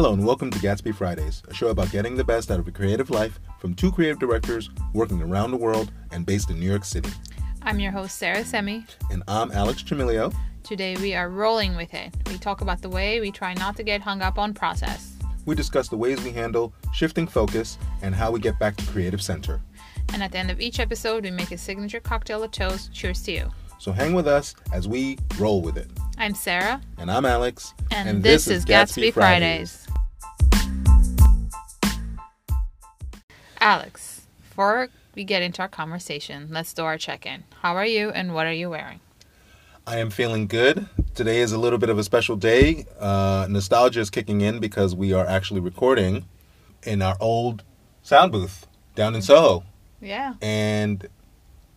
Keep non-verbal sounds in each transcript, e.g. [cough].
Hello and welcome to Gatsby Fridays, a show about getting the best out of a creative life from two creative directors working around the world and based in New York City. I'm your host, Sarah Semi. And I'm Alex Tremilio. Today we are rolling with it. We talk about the way we try not to get hung up on process. We discuss the ways we handle shifting focus and how we get back to creative center. And at the end of each episode, we make a signature cocktail or toast. Cheers to you. So hang with us as we roll with it. I'm Sarah. And I'm Alex. And, this, is Gatsby, Fridays. Alex, before we get into our conversation, let's do our check in. How are you and what are you wearing? I am feeling good. Today is a little bit of a special day. Uh, nostalgia is kicking in because we are actually recording in our old sound booth down in Soho. Yeah. And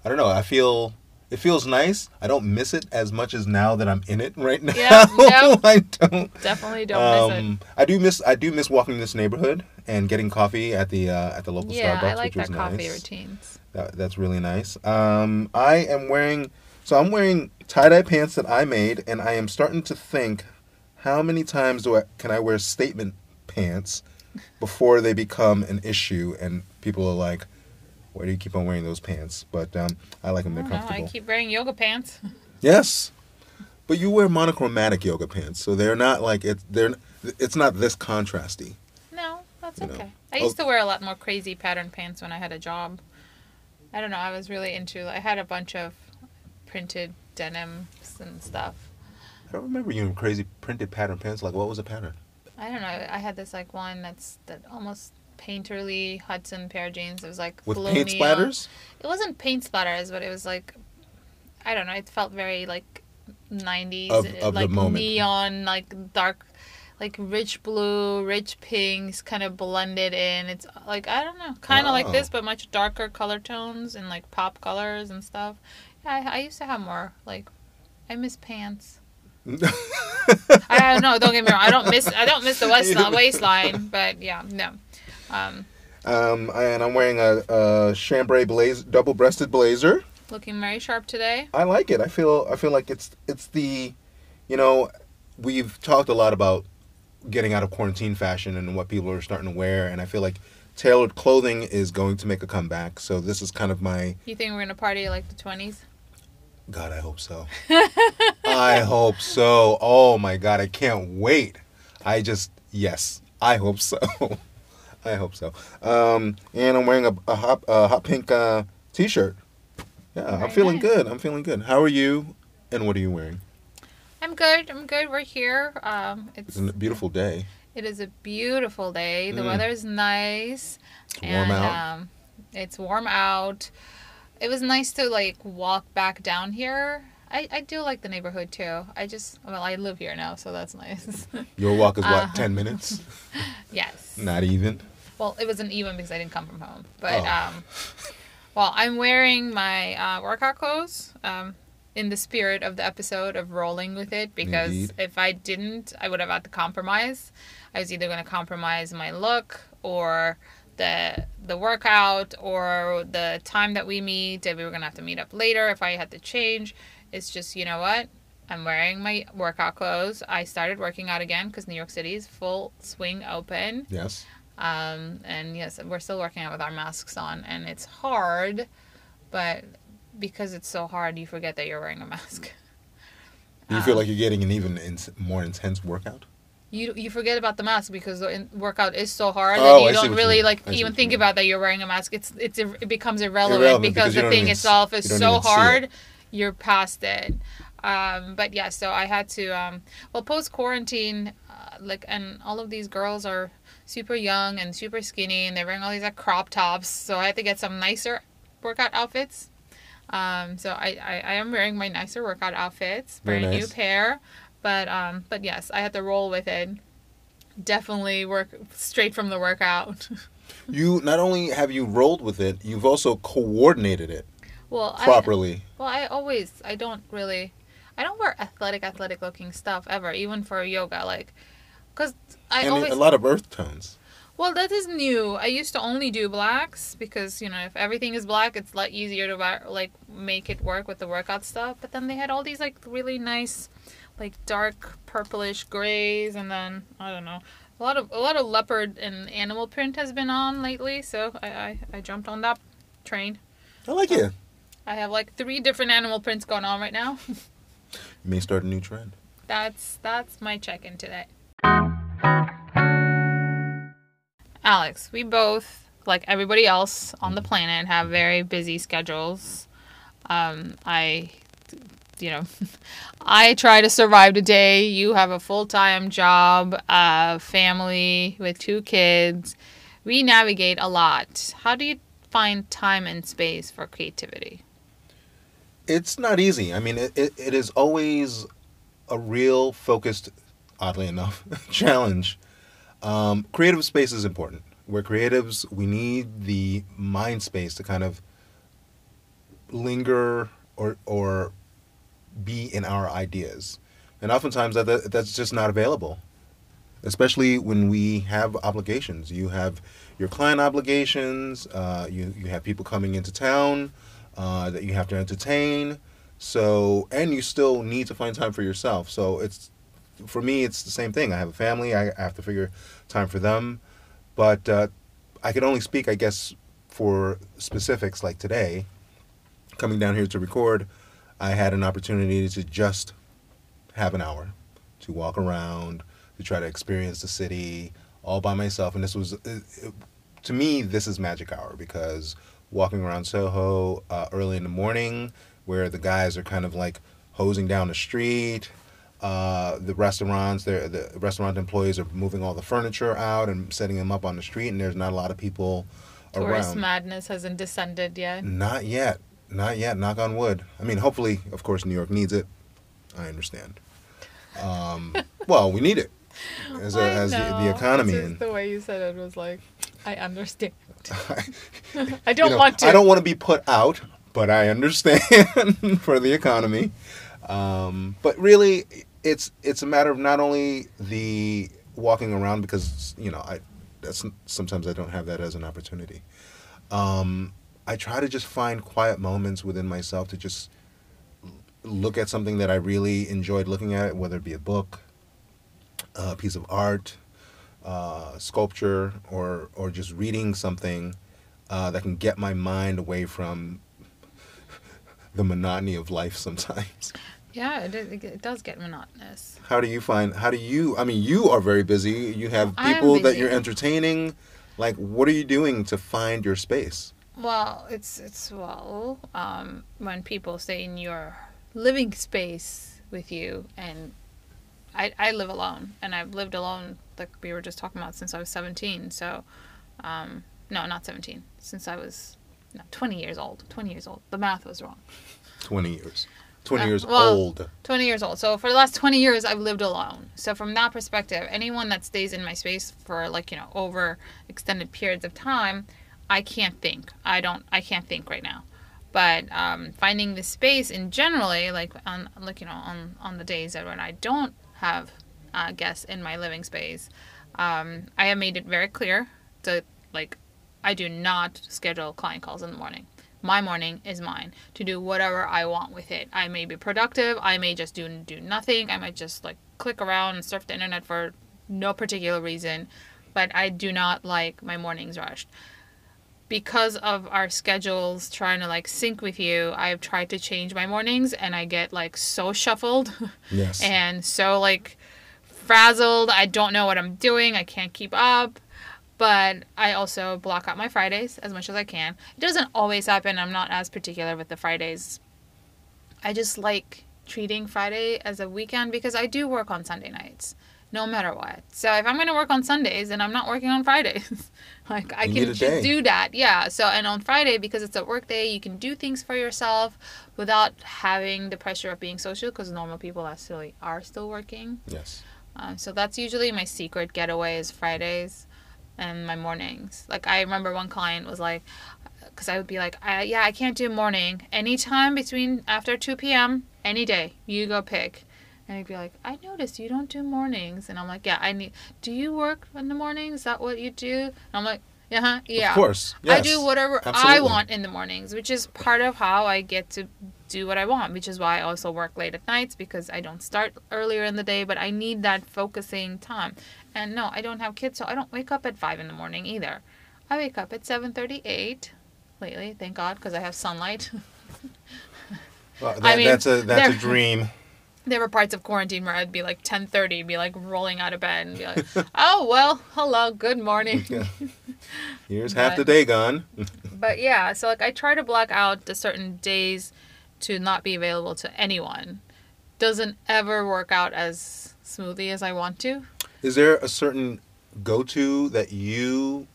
I don't know, I feel it feels nice. I don't miss it as much as now that I'm in it right [laughs] now. Yeah, no. [laughs] I don't. Definitely don't miss Um, I do miss I do miss walking this neighborhood and getting coffee at the uh, at the local it. Yeah, Starbucks, I like which was that coffee nice. routines. That, that's really nice. Um, I am wearing so I'm wearing tie dye pants that I made, and I am starting to think, how many times do I can I wear statement pants before they become an issue and people are like, why do you keep on wearing those pants? But um, I like them; they're don't know. I keep wearing yoga pants. [laughs] Yes, but you wear monochromatic yoga pants, so they're not like it's they're it's not this contrasty. No, that's You know. okay. I Oh. used to wear a lot more crazy pattern pants when I had a job. I don't know. I was really into. I had a bunch of printed denims and stuff. I don't remember you in crazy printed pattern pants. Like what was the pattern? I don't know. I had this like one that's that almost painterly Hudson pair of jeans. It was like With paint splatters? It wasn't paint splatters, but it was like I don't know. It felt very like nineties, Of- of the like neon, like dark, like rich blue, rich pinks, kind of blended in. It's like I don't know, kind of like Oh. this, but much darker color tones and like pop colors and stuff. Yeah, I, I used to have more. Like, I miss pants. [laughs] I don't know. Don't get me wrong. I don't miss. I don't miss the [laughs] waistline but yeah, no. Um, Um, and I'm wearing a, a chambray blaze, double-breasted blazer. looking very sharp today. I like it. I feel I feel like it's it's the, you know, we've talked a lot about getting out of quarantine fashion and what people are starting to wear, and I feel like tailored clothing is going to make a comeback. So this is kind of my You think we're gonna party like the twenties? God. I hope so. [laughs] I hope so. Oh my God, I can't wait. I just yes, I hope so. [laughs] I hope so. Um, and I'm wearing a, a hot hot pink uh, t-shirt. Yeah, I'm feeling nice. good. I'm feeling good. How are you? And what are you wearing? I'm good. I'm good. We're here. Um, it's It's a beautiful day. it is a beautiful day. The Mm. weather is nice. It's warm out. Um, it's warm out. It was nice to like walk back down here. I, I do like the neighborhood too. I just well I live here now, so that's nice. Your walk is what? [laughs] Uh, Ten minutes? [laughs] yes. Not even. Well, it wasn't even because I didn't come from home. But Oh. um, well, I'm wearing my uh, workout clothes. Um, in the spirit of the episode of rolling with it, because Indeed. if I didn't, I would have had to compromise. I was either going to compromise my look or the the workout or the time that we meet. If we were going to have to meet up later, if I had to change, it's just you know what. I'm wearing my workout clothes. I started working out again because New York City is full swing open. Yes. Um, and yes, we're still working out with our masks on, and it's hard, but because it's so hard, you forget that you're wearing a mask. Do you feel Um, like you're getting an even in, more intense workout? You you forget about the mask because the in- workout is so hard Oh, that I you see don't what you really like I even think about that you're wearing a mask. It's it's it becomes irrelevant, Irrelevant because because the thing itself is so it. hard. You're past it. Um, but yeah, so I had to. Um, well, post quarantine, uh, like, and all of these girls are super young and super skinny, and they're wearing all these like crop tops. So I had to get some nicer workout outfits. Um, so I, I, I am wearing my nicer workout outfits, Very brand new pair. But um, but yes, I had to roll with it. Definitely work straight from the workout. [laughs] You not only have you rolled with it, you've also coordinated it well, I, properly. Well, I always I don't really I don't wear athletic athletic looking stuff ever, even for yoga, like because I and always a lot of earth tones. well that is new. I used to only do blacks because you know if everything is black, it's a lot easier to like make it work with the workout stuff. But then they had all these like really nice, like dark purplish grays, and then I don't know A lot of a lot of leopard and animal print has been on lately, so I I, I jumped on that train. I like it. I have like three different animal prints going on right now. [laughs] You may start a new trend. That's that's my check-in today. Alex, we both, like everybody else on the planet, have very busy schedules. Um, I, you know, [laughs] I try to survive today. You have a full-time job, a family with two kids. We navigate a lot. How do you find time and space for creativity? It's not easy. I mean, it, it, it is always a real focused, oddly enough, [laughs] challenge. Um, creative space is important. We're creatives. We need the mind space to kind of linger or or be in our ideas, and oftentimes that that- that's just not available. Especially when we have obligations. You have your client obligations. Uh, you you have people coming into town uh, that you have to entertain. So and you still need to find time for yourself. So it's for me, it's the same thing. I have a family. I, have to figure time for them. But uh, I can only speak, I guess, for specifics like today. Coming down here to record, I had an opportunity to just have an hour to walk around, to try to experience the city all by myself. And this was, it, to me, this is magic hour because walking around Soho uh, early in the morning, where the guys are kind of like hosing down the street. Uh, the restaurants, the restaurant employees are moving all the furniture out and setting them up on the street, and there's not a lot of people around. Tourist madness hasn't descended yet. Not yet. Not yet. Knock on wood. I mean, hopefully, of course, New York needs it. I understand. Um, [laughs] well, we need it as, a, as the, the economy. Just the way you said it was like, I understand. [laughs] [laughs] I don't know, want to. I don't want to be put out, but I understand for the economy. Um, but really, it's it's a matter of not only the walking around because you know I that's sometimes I don't have that as an opportunity. Um, I try to just find quiet moments within myself to just look at something that I really enjoyed looking at, whether it be a book, a piece of art, uh, sculpture, or or just reading something uh, that can get my mind away from [laughs] the monotony of life sometimes. Yeah, it, it does get monotonous. How do you find? How do you? I mean, you are very busy. You have people that you're entertaining. Like, what are you doing to find your space? Well, it's it's well, um, when people stay in your living space with you, and I I live alone, and I've lived alone like we were just talking about since I was seventeen. So, um, no, not seventeen. Since I was no twenty years old. Twenty years old. The math was wrong. Twenty years. Twenty Uh, years well- old. 20 years old. So for the last 20 years, I've lived alone. So from that perspective, anyone that stays in my space for like, you know, over extended periods of time, I can't think. I don't, I can't think right now. But um, finding the space in generally, like on, like, you know, on, on the days that when I don't have uh, guests in my living space, um, I have made it very clear to like, I do not schedule client calls in the morning. My morning is mine to do whatever I want with it. I may be productive. I may just do do nothing. I might just like click around and surf the internet for no particular reason. But I do not like my mornings rushed. Because of our schedules trying to like sync with you, I've tried to change my mornings and I get like so shuffled Yes. [laughs] and so like frazzled. I don't know what I'm doing. I can't keep up. But I also block out my Fridays as much as I can. It doesn't always happen. I'm not as particular with the Fridays. I just like treating Friday as a weekend because I do work on Sunday nights, no matter what. So if I'm going to work on Sundays, and I'm not working on Fridays. [laughs] like I You can need a day. just do that. Yeah. So and on Friday because it's a work day, you can do things for yourself without having the pressure of being social because normal people actually are still working. yes. Um, so that's usually my secret getaway is Fridays and my mornings. Like I remember one client was like, because I would be like, I, yeah, I can't do morning. Anytime between after 2 p.m., any day, you go pick. And he'd be like, I noticed you don't do mornings. And I'm like, yeah, I need, do you work in the morning? Is that what you do? And I'm like, Uh-huh, yeah. Of course. I do whatever I want in the mornings, which is part of how I get to do what I want, which is why I also work late at nights because I don't start earlier in the day, but I need that focusing time. And no, I don't have kids, so I don't wake up at 5 in the morning either. I wake up at 7:38 lately, thank God, because I have sunlight. [laughs] Well, that, I mean, that's a that's a dream. [laughs] there were parts of quarantine where I'd be like 10:30, be like rolling out of bed and be like, [laughs] "Oh, well, hello, good morning." Yeah. Here's half the day gone. But yeah, so like I try to block out the certain days to not be available to anyone. Doesn't ever work out as smoothly as I want to. Is there a certain go-to that you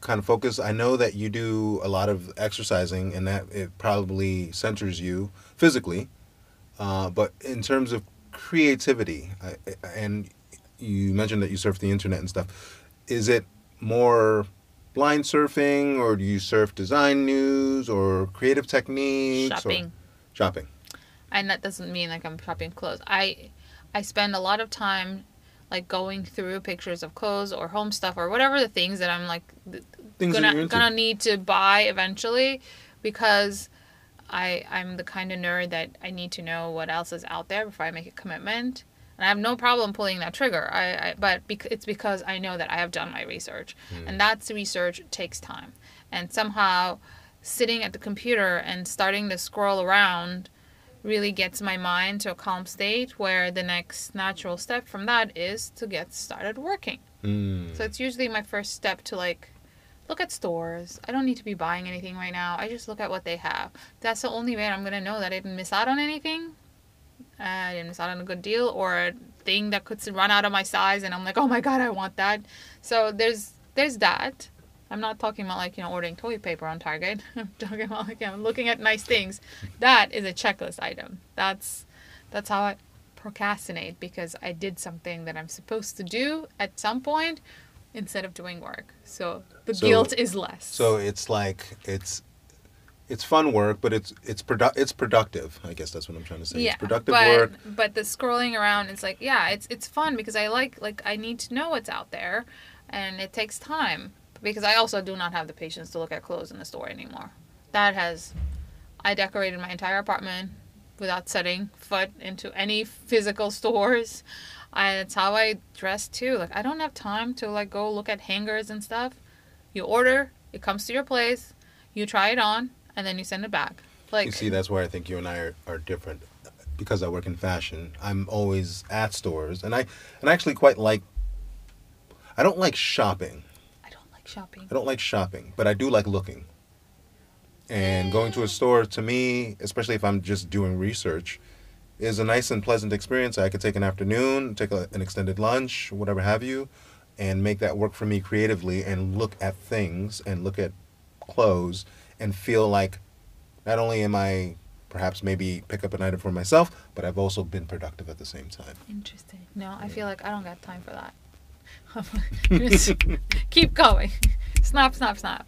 kind of focus? I know that you do a lot of exercising, and that it probably centers you physically. Uh, but in terms of creativity, I, and you mentioned that you surf the internet and stuff, is it more blind surfing, or do you surf design news or creative techniques? or- Shopping. shopping. And that doesn't mean like I'm shopping clothes. I I spend a lot of time like going through pictures of clothes or home stuff or whatever the things that I'm like Things gonna gonna need to buy eventually because I I'm the kind of nerd that I need to know what else is out there before I make a commitment. And I have no problem pulling that trigger. I, I but bec- it's because I know that I have done my research, and that's research takes time. And somehow, sitting at the computer and starting to scroll around really gets my mind to a calm state where the next natural step from that is to get started working. Mm. So it's usually my first step to like look at stores. I don't need to be buying anything right now. I just look at what they have. That's the only way I'm gonna know that I didn't miss out on anything. Uh, I didn't miss out on a good deal or a thing that could run out of my size, and I'm like, oh my god, I want that. So there's there's that. I'm not talking about like you know ordering toilet paper on Target. [laughs] I'm talking about like you know, looking at nice things. That is a checklist item. That's that's how I procrastinate because I did something that I'm supposed to do at some point instead of doing work. So the So- guilt is less. So it's like it's it's fun work, but it's it's produ- it's productive. I guess that's what I'm trying to say. yeah, it's productive but, work. But the scrolling around, it's like yeah, it's it's fun because I like like I need to know what's out there, and it takes time because I also do not have the patience to look at clothes in the store anymore. That has, I decorated my entire apartment without setting foot into any physical [laughs] stores. I, that's how I dress too. Like I don't have time to like go look at hangers and stuff. You order, it comes to your place, you try it on, and then you send it back. Like you see, that's where I think you and I are, are different. Because I work in fashion, I'm always at stores, and I and I actually quite like. I don't like shopping. I don't like shopping. I don't like shopping, but I do like looking. And going to a store to me, especially if I'm just doing research, is a nice and pleasant experience. I could take an afternoon, take a, an extended lunch, whatever have you, and make that work for me creatively and look at things and look at clothes and feel like not only am I perhaps maybe pick up an item for myself, but I've also been productive at the same time. Interesting. No, I feel like I don't got time for that. [laughs] Just keep going. Snap, snap, snap.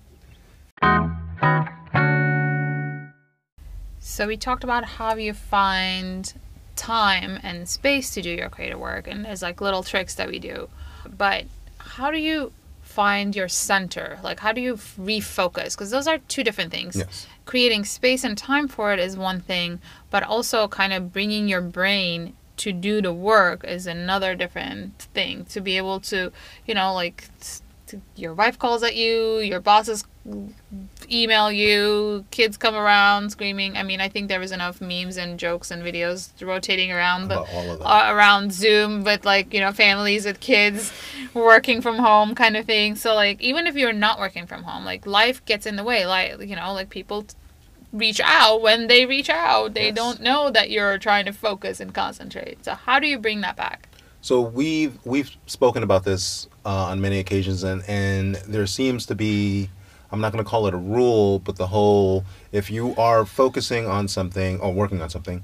So we talked about how you find time and space to do your creative work, and there's like little tricks that we do. But how do you find your center? Like, how do you refocus? Because those are two different things Yes. creating space and time for it is one thing, but also kind of bringing your brain to do the work is another different thing. To be able to, you know, like to, your wife calls at you, your bosses email you, kids come around screaming. I mean, I think there was enough memes and jokes and videos rotating around the About all of that. uh, around Zoom with like you know families with kids working from home kind of thing. So like even if you're not working from home, like life gets in the way. Like you know like people reach out when they reach out. They Yes. don't know that you're trying to focus and concentrate. So how do you bring that back? So we've we've spoken about this uh, on many occasions, and and there seems to be I'm not going to call it a rule, but the whole if you are focusing on something or working on something,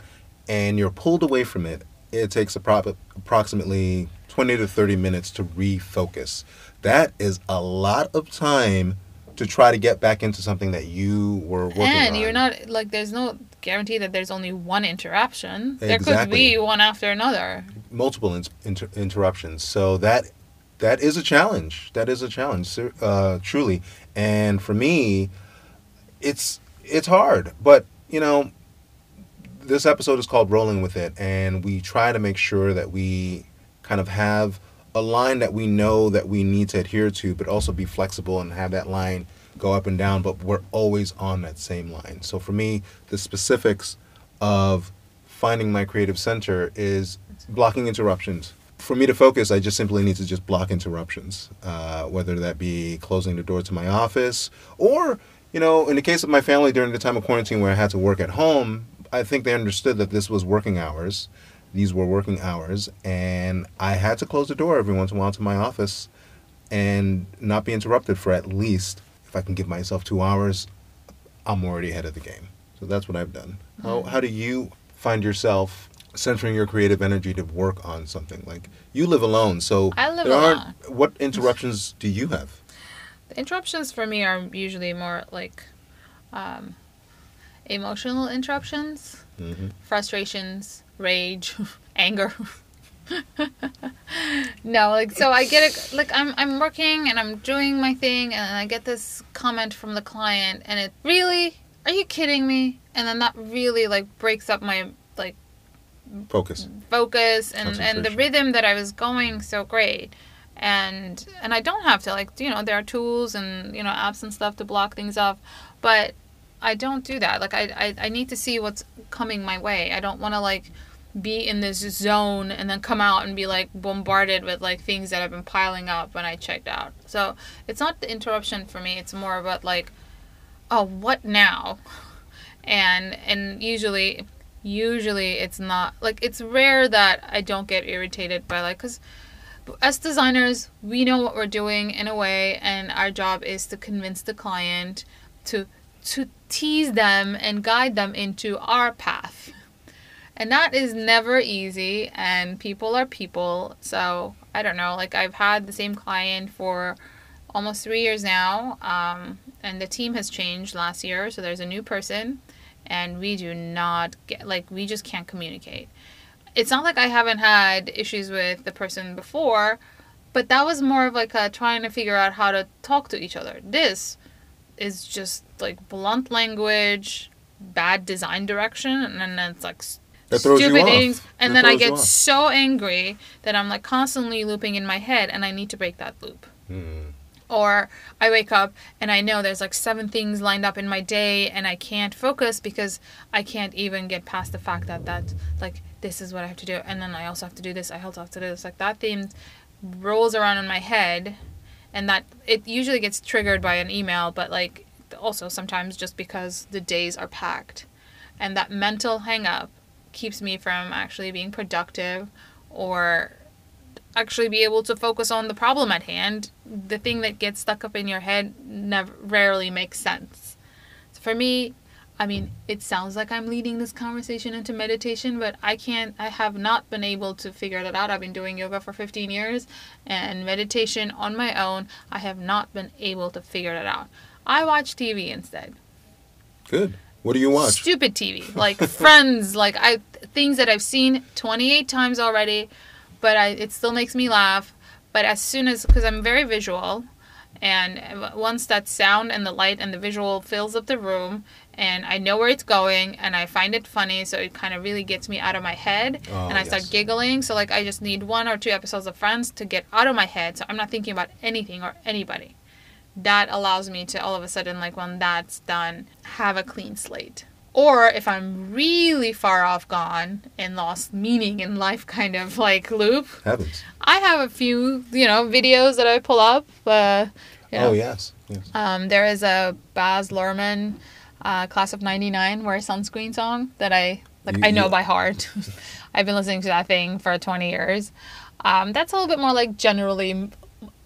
and you're pulled away from it, it takes appro- approximately 20 to 30 minutes to refocus. That is a lot of time to try to get back into something that you were working on. and you're not like there's no guarantee that there's only one interruption. There could be one after another. multiple in- inter- interruptions. So that that is a challenge. That is a challenge, uh, truly. And for me, it's it's hard. But you know, this episode is called "Rolling with It," and we try to make sure that we kind of have a line that we know that we need to adhere to, but also be flexible and have that line go up and down. But we're always on that same line. So for me, the specifics of finding my creative center is blocking interruptions for me to focus, I just simply need to just block interruptions, uh, whether that be closing the door to my office or, you know, in the case of my family during the time of quarantine where I had to work at home, I think they understood that this was working hours. These were working hours, and I had to close the door every once in a while to my office and not be interrupted for at least, if I can give myself two hours, I'm already ahead of the game. So that's what I've done. How, how do you find yourself centering your creative energy to work on something. Like you live alone, so I live alone. What interruptions do you have? The interruptions for me are usually more like um, emotional interruptions, hmm frustrations, rage, [laughs] anger. no, like so I get it like I'm I'm working and I'm doing my thing and I get this comment from the client and it really are you kidding me? And then that really like breaks up my like Focus. focus and and the rhythm that I was going so great. And and I don't have to like you know there are tools and you know apps and stuff to block things off, but I don't do that. Like I I, I need to see what's coming my way. I don't want to like be in this zone and then come out and be like bombarded with like things that have been piling up when I checked out. So it's not the interruption for me. It's more about like, oh, what now? [laughs] And and usually, usually it's not like it's rare that I don't get irritated by like because as designers we know what we're doing in a way, and our job is to convince the client to to tease them and guide them into our path. And that is never easy, and people are people. So I don't know. Like I've had the same client for almost three years now, um, and the team has changed last year. So there's a new person, and we do not get like we just can't communicate. It's not like I haven't had issues with the person before, but that was more of like a trying to figure out how to talk to each other. This is just like blunt language, bad design direction, and then it's like s- That throws you stupid off. things. And then I get so angry that I'm like constantly looping in my head, and I need to break that loop. Mm. Or I wake up and I know there's like seven things lined up in my day, and I can't focus because I can't even get past the fact that that like this is what I have to do, and then I also have to do this. I also have to do this. Like that theme rolls around in my head, and that it usually gets triggered by an email, but like also sometimes just because the days are packed, and that mental hang up keeps me from actually being productive or actually be able to focus on the problem at hand. The thing that gets stuck up in your head never rarely makes sense. So for me, I mean, it sounds like I'm leading this conversation into meditation, but I can't I have not been able to figure that out. I've been doing yoga for 15 years and meditation on my own, I have not been able to figure that out. I watch TV instead Good. What do you watch? stupid TV, like [laughs] Friends, like I things that I've seen 28 times already, but I it still makes me laugh. But as soon as because I'm very visual, and once that sound and the light and the visual fills up the room, and I know where it's going, and I find it funny, so it kind of really gets me out of my head, Oh, and I start giggling. So like I just need one or two episodes of Friends to get out of my head, so I'm not thinking about anything or anybody that allows me to all of a sudden like when that's done have a clean slate or if i'm really far off gone and lost meaning in life kind of like loop Heavens. i have a few you know videos that i pull up uh, you know, Oh yes. Yes. um, there is a baz luhrmann uh, class of 99 wear sunscreen song that i like You- i know you- by heart [laughs] i've been listening to that thing for 20 years um, that's a little bit more like generally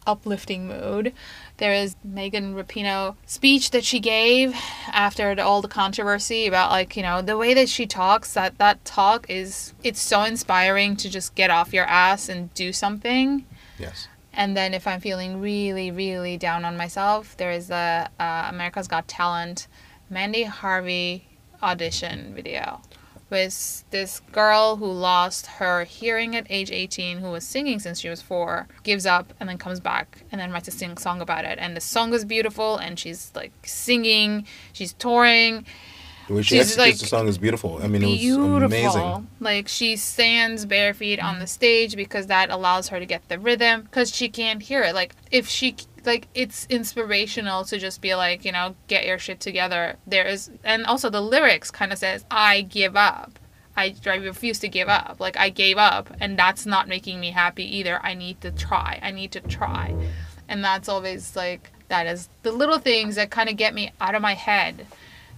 uplifting mood there is Megan Rapinoe speech that she gave after the, all the controversy about like you know the way that she talks that that talk is it's so inspiring to just get off your ass and do something Yes. and then if I'm feeling really, really down on myself, there is the uh, America's Got Talent Mandy Harvey audition video was this girl who lost her hearing at age 18 who was singing since she was four gives up and then comes back and then writes a sing song about it and the song is beautiful and she's like singing she's touring The way she She's, like, the song is beautiful. I mean, it was amazing. like she stands bare feet on the stage because that allows her to get the rhythm because she can't hear it like if she like it's inspirational to just be like you know get your shit together. There is and also the lyrics kind of says i give up. I, I refuse to give up. Like i gave up and that's not making me happy either. I need to try. I need to try. And that's always like that is the little things that kind of get me out of my head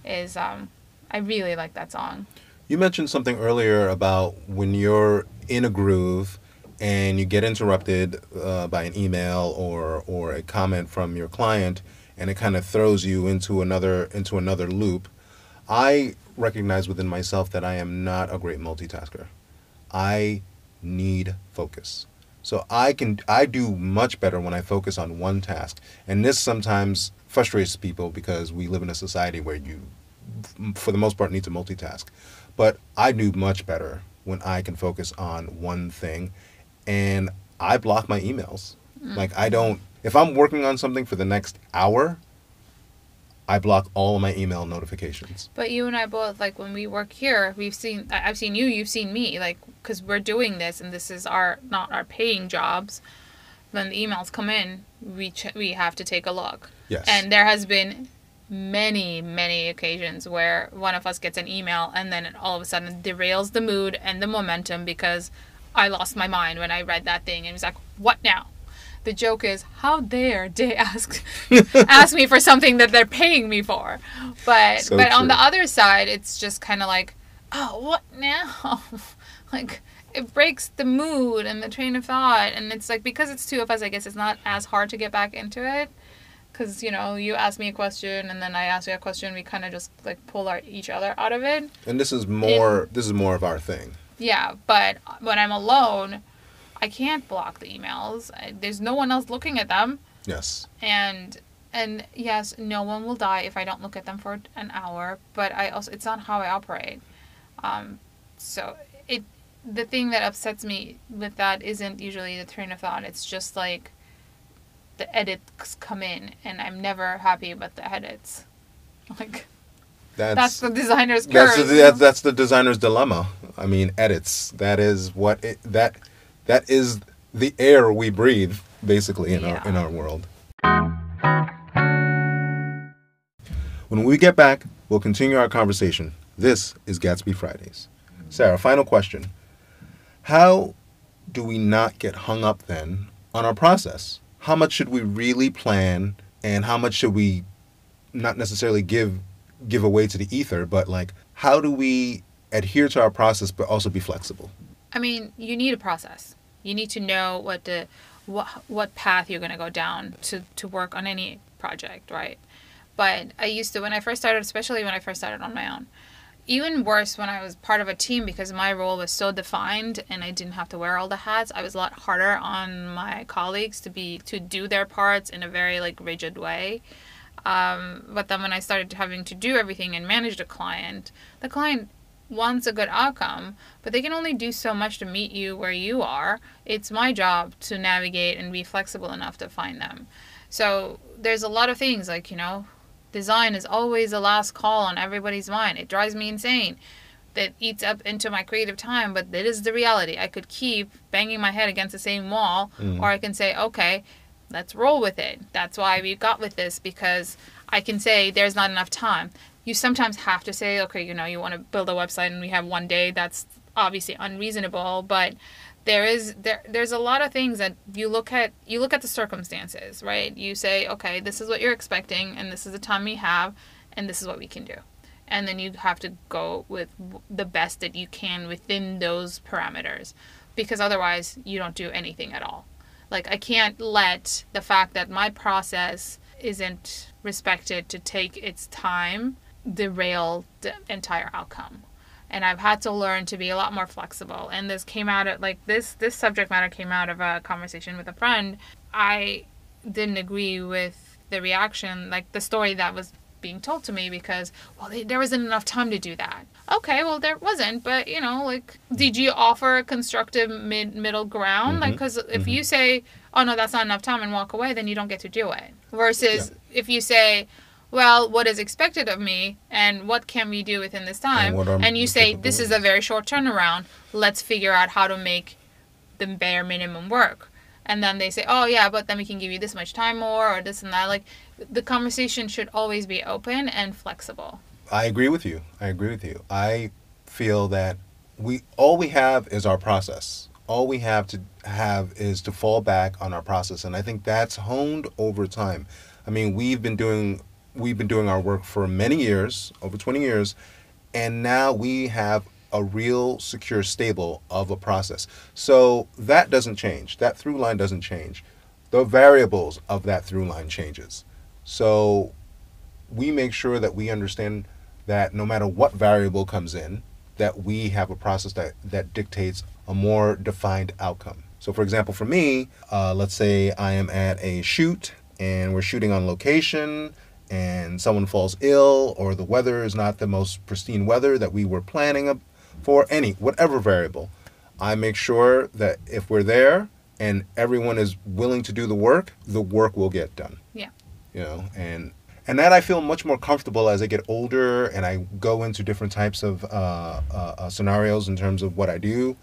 is um i really like that song. You mentioned something earlier about when you're in a groove and you get interrupted uh, by an email or or a comment from your client, and it kind of throws you into another into another loop. I recognize within myself that I am not a great multitasker. I need focus. So I can I do much better when I focus on one task. And this sometimes frustrates people because we live in a society where you for the most part need to multitask. But I do much better when I can focus on one thing and I block my emails. Hmm. Like I don't if I'm working on something for the next hour, I block all of my email notifications. But you and I both like when we work here, we've seen I've seen you, you've seen me, like because we're doing this and this is our not our paying jobs. When the emails come in, we ch- we have to take a look. Yes. And there has been many many occasions where one of us gets an email and then it all of a sudden derails the mood and the momentum because I lost my mind when I read that thing and it was like, what now? The joke is, how dare they [laughs] ask ask me for something that they're paying me for? But So but on the other side, it's just kind of like, oh, what now? [laughs] like it breaks the mood and the train of thought, and it's like because it's two of us, I guess it's not as hard to get back into it. Because you know, you ask me a question and then I ask you a question, we kind of just like pull our, each other out of it. And this is more this is more of our thing. Yeah, but when I'm alone, I can't block the emails. There's no one else looking at them, Yes. and and yes, no one will die if I don't look at them for an hour. But I also it's not how I operate. Um, so it the thing that upsets me with that isn't usually the train of thought. It's just like the edits come in, and I'm never happy about the edits. [laughs] Like That's that's the designer's that's the, that's, that's the designer's dilemma. I mean, edits. That is what it, that that is the air we breathe basically in Yeah. our in our world. When we get back, we'll continue our conversation. This is Gatsby Fridays. Sarah, final question. How do we not get hung up then on our process? How much should we really plan and how much should we not necessarily give give away to the ether, but like how do we adhere to our process but also be flexible? I mean, you need a process. You need to know what the what what path you're to go down to to work on any project, right? But I used to when I first started, especially when I first started on my own. Even worse when I was part of a team because my role was so defined and I didn't have to wear all the hats. I was a lot harder on my colleagues to be to do their parts in a very like rigid way. Um, but then when I started having to do everything and manage the client, the client wants a good outcome, but they can only do so much to meet you where you are. It's my job to navigate and be flexible enough to find them. So there's a lot of things like, you know, design is always the last call on everybody's mind. It drives me insane. That eats up into my creative time, but that is the reality. I could keep banging my head against the same wall, or I can say, okay, let's roll with it. That's why we got with this because I can say there's not enough time. You sometimes have to say, okay, you know, you want to build a website and we have one day. That's obviously unreasonable, but there is there there's a lot of things that you look at you look at the circumstances, right? You say, okay, this is what you're expecting and this is the time we have and this is what we can do. And then you have to go with the best that you can within those parameters because otherwise you don't do anything at all. Like I can't let the fact that my process isn't respected to take its time derail the entire outcome. And I've had to learn to be a lot more flexible. And this came out of like this this subject matter came out of a conversation with a friend. I didn't agree with the reaction, like the story that was being told to me because well they, there wasn't enough time to do that. Okay well there wasn't but you know like did you offer a constructive mid middle ground? Like because if you say oh no that's not enough time and walk away then you don't get to do it. Versus if you say well what is expected of me and what can we do within this time? are and you say this is a very short turnaround. Let's figure out how to make the bare minimum work and then they say oh yeah but then we can give you this much time more or this and that like the conversation should always be open and flexible I agree with you. I agree with you. I feel that we all we have is our process. All we have to have is to fall back on our process, and I think that's honed over time. I mean, we've been doing we've been doing our work for many years, over 20 years, and now we have a real secure stable of a process. So that doesn't change. That through line doesn't change. The variables of that through line changes. So we make sure that we understand that no matter what variable comes in, that we have a process that, that dictates a more defined outcome. So, for example, for me, uh, let's say I am at a shoot and we're shooting on location and someone falls ill or the weather is not the most pristine weather that we were planning for, any, whatever variable. I make sure that if we're there and everyone is willing to do the work, the work will get done yeah you know and and that i feel much more comfortable as i get older and i go into different types of uh, uh, uh, scenarios in terms of what i do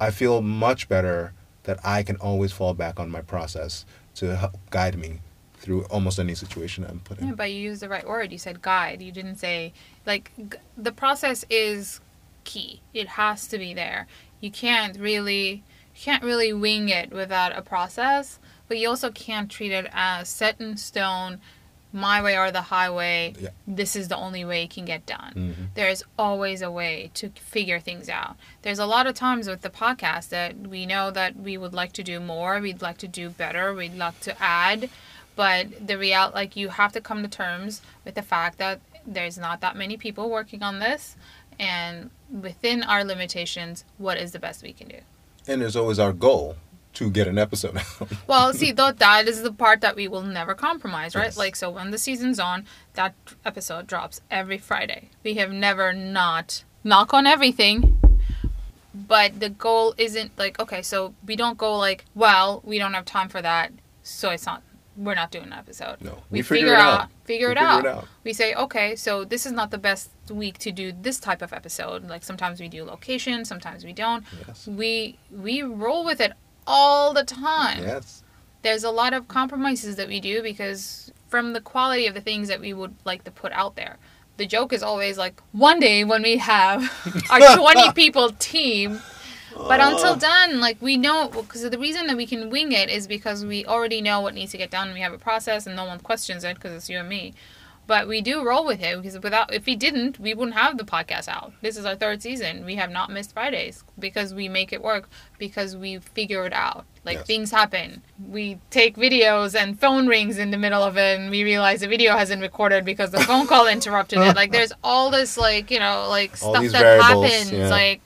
i feel much better that i can always fall back on my process to help guide me through almost any situation i'm put in Yeah, but you used the right word. You said guide. You didn't say like g- the process is key. It has to be there. You can't really you can't really wing it without a process, but you also can't treat it as set in stone my way or the highway. Yeah. This is the only way it can get done. Mhm. There's always a way to figure things out. There's a lot of times with the podcast that we know that we would like to do more, we'd like to do better, we'd like to add, but the real like you have to come to terms with the fact that there's not that many people working on this and within our limitations what is the best we can do? And there's always our goal to get an episode out. [laughs] Well see though that is the part that we will never compromise right? Yes. like so when the season's on that episode drops every friday. We have never not knock on everything but the goal isn't like okay so we don't go like well we don't have time for that so it's not we're not doing an episode. No. We, figure, figure, it out, out. Figure We it figure out it out. we say okay so this is not the best week to do this type of episode. Like sometimes we do location sometimes we don't. Yes. We we roll with it all the time. Yes. There's a lot of compromises that we do because from the quality of the things that we would like to put out there. The joke is always like one day when we have [laughs] our 20 people team but until oh. then like we know because the reason that we can wing it is because we already know what needs to get done. We have a process and no one questions it because it's you and me. But we do roll with it because without if we didn't we wouldn't have the podcast out. This is our third season. We have not missed fridays because we make it work because we figure it out. Like Yes. things happen. We take videos and phone rings in the middle of it and we realize the video hasn't recorded because the phone call [laughs] interrupted it. Like there's all this like you know like All stuff that variables, happens yeah. like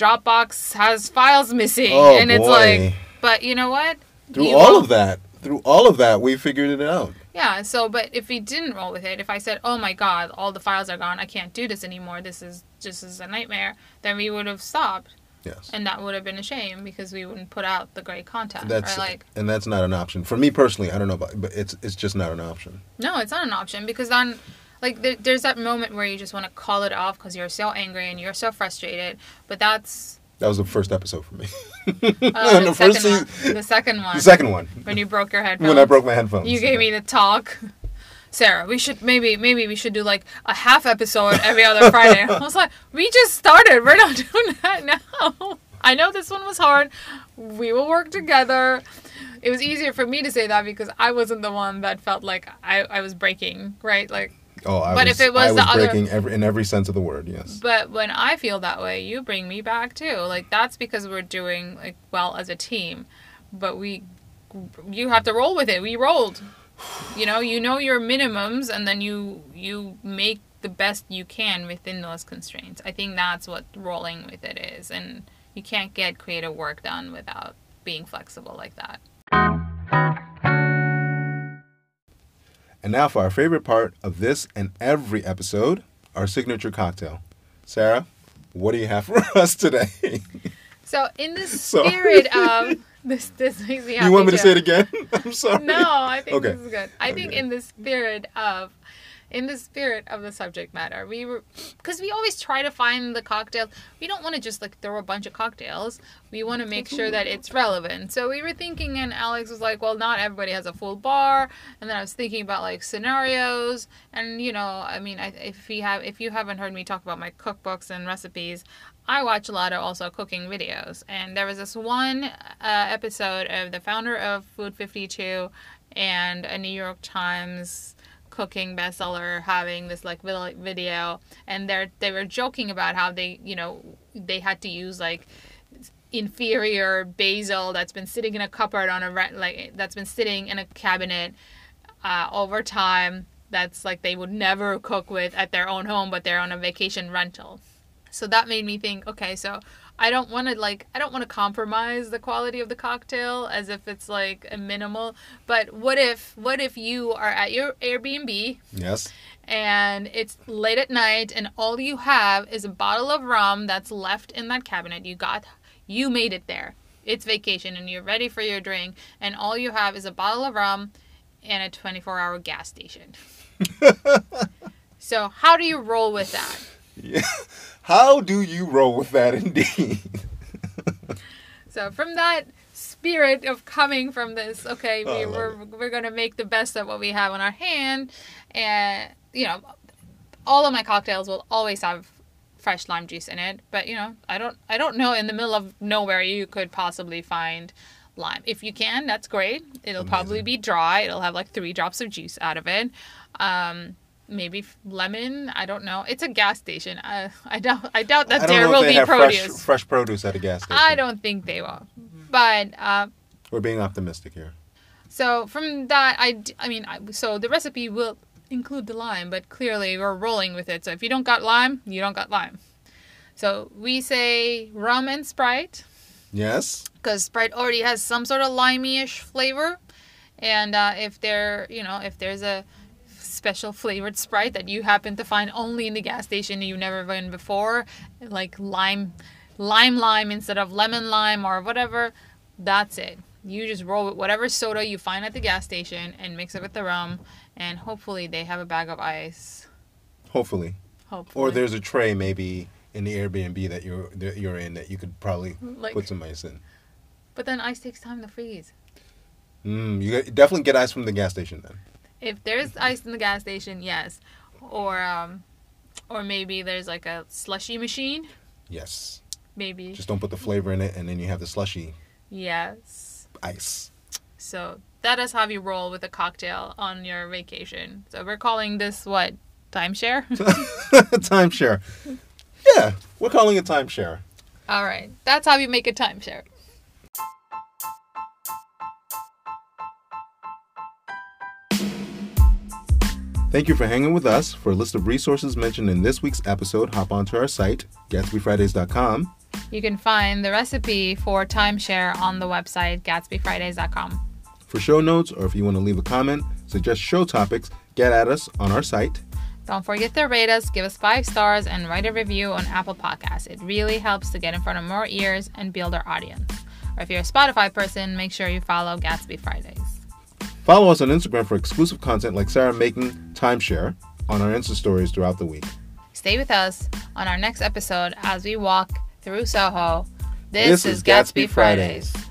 dropbox has files missing oh and boy it's like but you know what through You all won't- of that through all of that we figured it out yeah, so but if we didn't roll with it, if I said, "Oh my god, all the files are gone. I can't do this anymore. This is just is a nightmare." Then we would have stopped, yes and that would have been a shame because we wouldn't put out the great content. that's right? Like, and that's not an option for me personally i don't know about but it's it's just not an option no, it's not an option because then like there, there's that moment where you just want to call it off because you're so angry and you're so frustrated. But that's that was the first episode for me [laughs] uh, The the, first second season- one. The second one. the second one when you broke your headphones. when i broke my headphones You gave me the talk. [laughs] Sarah, we should maybe maybe we should do like a half episode every other Friday. [laughs] I was like, we just started. We're not doing that now. I know this one was hard. We will work together. It was easier for me to say that because I wasn't the one that felt like I, I was breaking, right? Like Oh, I But was, if it was I the was other- breaking every, in every sense of the word. Yes. But when I feel that way, you bring me back too. Like that's because we're doing like well as a team. But we you have to roll with it. We rolled. You know, you know your minimums and then you you make the best you can within those constraints. I think that's what rolling with it is and you can't get creative work done without being flexible like that. And now for our favorite part of this and every episode, our signature cocktail. Sarah, what do you have [laughs] for us today? So in the [laughs] So- spirit of this, this makes me happy. you want me to say it again? [laughs] I'm sorry. No, I think Okay. this is good. I think in the spirit of in the spirit of the subject matter, we because we always try to find the cocktail. We don't want to just like throw a bunch of cocktails. We want to make sure that it's relevant. So we were thinking, and Alex was like, "Well, not everybody has a full bar." And then I was thinking about like scenarios, and you know, I mean, I, if we have, if you haven't heard me talk about my cookbooks and recipes, I watch a lot of also cooking videos, and there was this one uh, episode of the founder of Food 52 and a New York Times cooking bestseller having this like video, and they they were joking about how they you know they had to use like inferior basil that's been sitting in a cupboard on a like that's been sitting in a cabinet uh, over time that's like they would never cook with at their own home but they're on a vacation rental so that made me think okay so i don't want to like i don't want to compromise the quality of the cocktail as if it's like a minimal but what if what if you are at your airbnb Yes. and it's late at night and all you have is a bottle of rum that's left in that cabinet you got you made it there it's vacation and you're ready for your drink and all you have is a bottle of rum and a 24 hour gas station [laughs] so how do you roll with that Yeah. How do you roll with that indeed? [laughs] So from that spirit of coming from this, okay, Oh, we, love we're we're gonna make the best of what we have on our hand, and you know, all of my cocktails will always have fresh lime juice in it. But you know, I don't I don't know in the middle of nowhere you could possibly find lime. If you can, that's great. It'll probably be dry. It'll have like three drops of juice out of it. Um, maybe lemon. I don't know. It's a gas station. I I doubt I doubt that I there will be produce. fresh, fresh produce at a gas station. I don't think they will. But uh, We're being optimistic here. so from that, I I mean, I, so the recipe will include the lime, but clearly we're rolling with it. So if you don't got lime, you don't got lime. So we say rum and Sprite Yes. because Sprite already has some sort of limey-ish flavor, and uh, if there, you know, if there's a special flavored Sprite that you happen to find only in the gas station you've never been before, like lime, lime lime instead of lemon lime or whatever, that's it. You just roll with whatever soda you find at the gas station and mix it with the rum, and hopefully they have a bag of ice. Hopefully. Hopefully. Or there's a tray maybe in the Airbnb that you're that you're in that you could probably like, put some ice in. but then ice takes time to freeze. Mm, you definitely get ice from the gas station then. If there's ice in the gas station, yes. Or um or maybe there's like a slushy machine. Yes. Maybe. Just don't put the flavor in it, and then you have the slushy Yes. ice. So that is how you roll with a cocktail on your vacation. So we're calling this what? Timeshare? [laughs] timeshare. Yeah, we're calling it timeshare. All right. That's how you make a timeshare. Thank you for hanging with us. For a list of resources mentioned in this week's episode, hop onto our site, GatsbyFridays.com. You can find the recipe for timeshare on the website gatsbyfridays.com. For show notes, or if you want to leave a comment, suggest show topics, get at us on our site. Don't forget to rate us, give us five stars, and write a review on Apple Podcasts. It really helps to get in front of more ears and build our audience. Or if you're a Spotify person, make sure you follow Gatsby Fridays. Follow us on Instagram for exclusive content like Sarah making timeshare on our Insta stories throughout the week. Stay with us on our next episode as we walk through Soho. This, This is is Gatsby, Gatsby Fridays. Fridays.